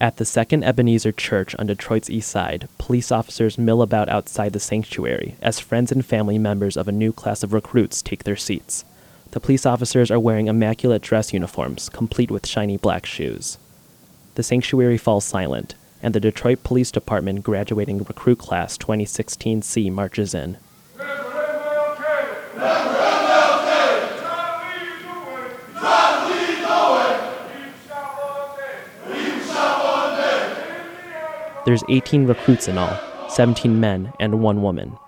At the Second Ebenezer Church on Detroit's east side, police officers mill about outside the sanctuary as friends and family members of a new class of recruits take their seats. The police officers are wearing immaculate dress uniforms, complete with shiny black shoes. The sanctuary falls silent, and the Detroit Police Department graduating recruit class 2016C marches in. There's 18 recruits in all, 17 men and one woman.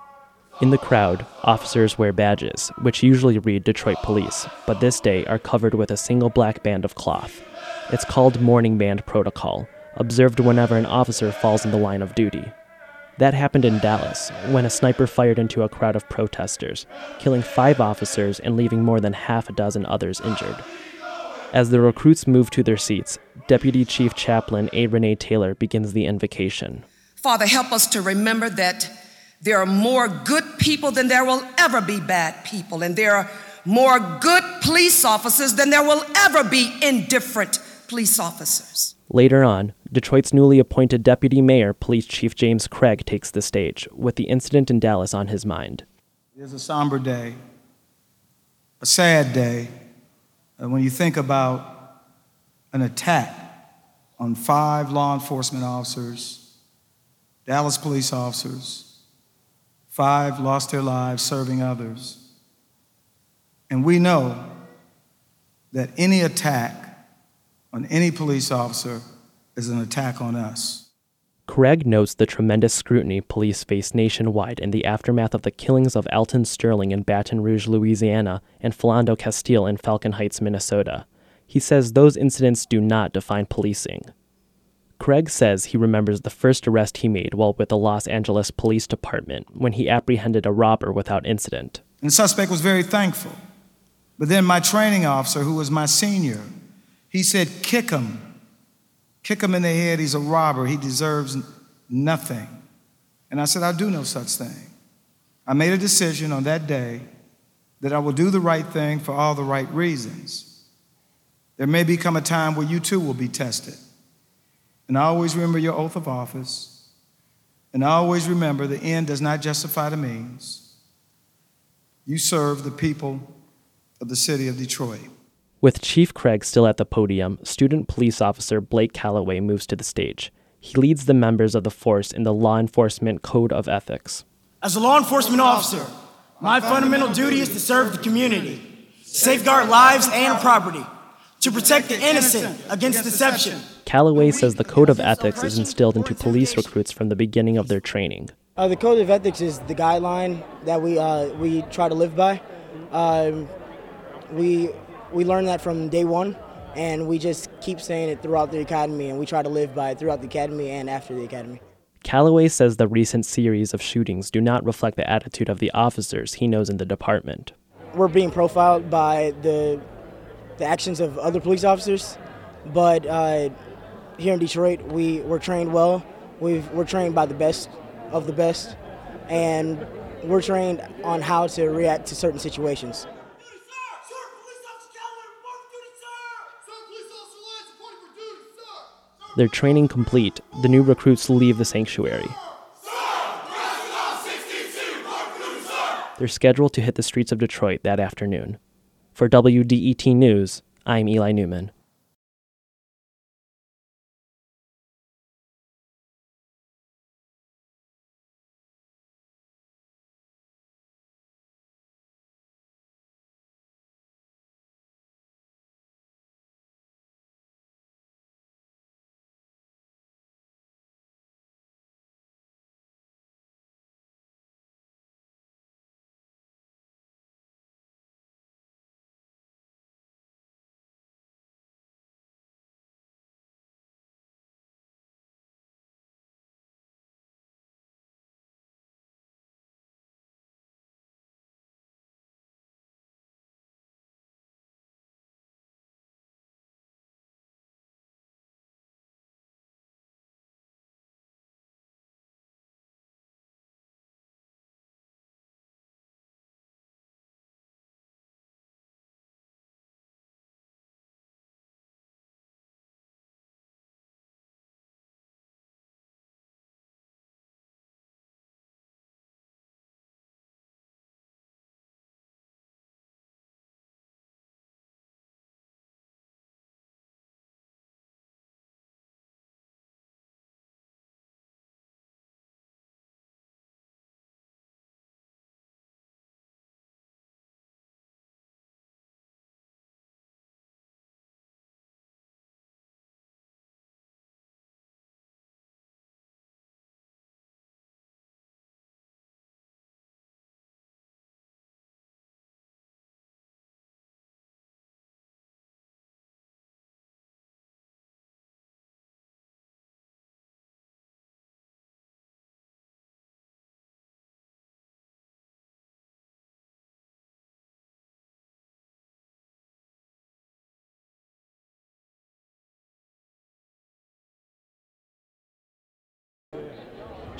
In the crowd, officers wear badges, which usually read Detroit Police, but this day are covered with a single black band of cloth. It's called Mourning Band Protocol, observed whenever an officer falls in the line of duty. That happened in Dallas, when a sniper fired into a crowd of protesters, killing five officers and leaving more than half a dozen others injured. As the recruits move to their seats, Deputy Chief Chaplain A. Renee Taylor begins the invocation. Father, help us to remember that there are more good people than there will ever be bad people, and there are more good police officers than there will ever be indifferent police officers. Later on, Detroit's newly appointed Deputy Mayor, Police Chief James Craig, takes the stage, with the incident in Dallas on his mind. It is a somber day, a sad day, uh, when you think about an attack on five law enforcement officers, Dallas police officers, five lost their lives serving others. And we know that any attack on any police officer is an attack on us. Craig notes the tremendous scrutiny police face nationwide in the aftermath of the killings of Alton Sterling in Baton Rouge, Louisiana, and Philando Castile in Falcon Heights, Minnesota. He says those incidents do not define policing. Craig says he remembers the first arrest he made while with the Los Angeles Police Department when he apprehended a robber without incident. And the suspect was very thankful. But then my training officer, who was my senior, he said, Kick him. Kick him in the head. He's a robber. He deserves nothing. And I said, I'll do no such thing. I made a decision on that day that I will do the right thing for all the right reasons. There may become a time where you too will be tested. And I always remember your oath of office. And I always remember the end does not justify the means. You serve the people of the city of Detroit. With Chief Craig still at the podium, student police officer Blake Calloway moves to the stage. He leads the members of the force in the Law Enforcement Code of Ethics. As a law enforcement officer, my fundamental duty is to serve the community, safeguard lives and property, to protect the innocent against deception. Calloway says the Code of Ethics is instilled into police recruits from the beginning of their training. Uh, the Code of Ethics is the guideline that we, uh, we try to live by. Um, we we learned that from day one, and we just keep saying it throughout the academy, and we try to live by it throughout the academy and after the academy. Calloway says the recent series of shootings do not reflect the attitude of the officers he knows in the department. We're being profiled by the the actions of other police officers, but uh, here in Detroit, we we're trained well. We've, we're trained by the best of the best, and we're trained on how to react to certain situations. Their training complete, the new recruits leave the sanctuary. They're scheduled to hit the streets of Detroit that afternoon. For WDET News, I'm Eli Newman.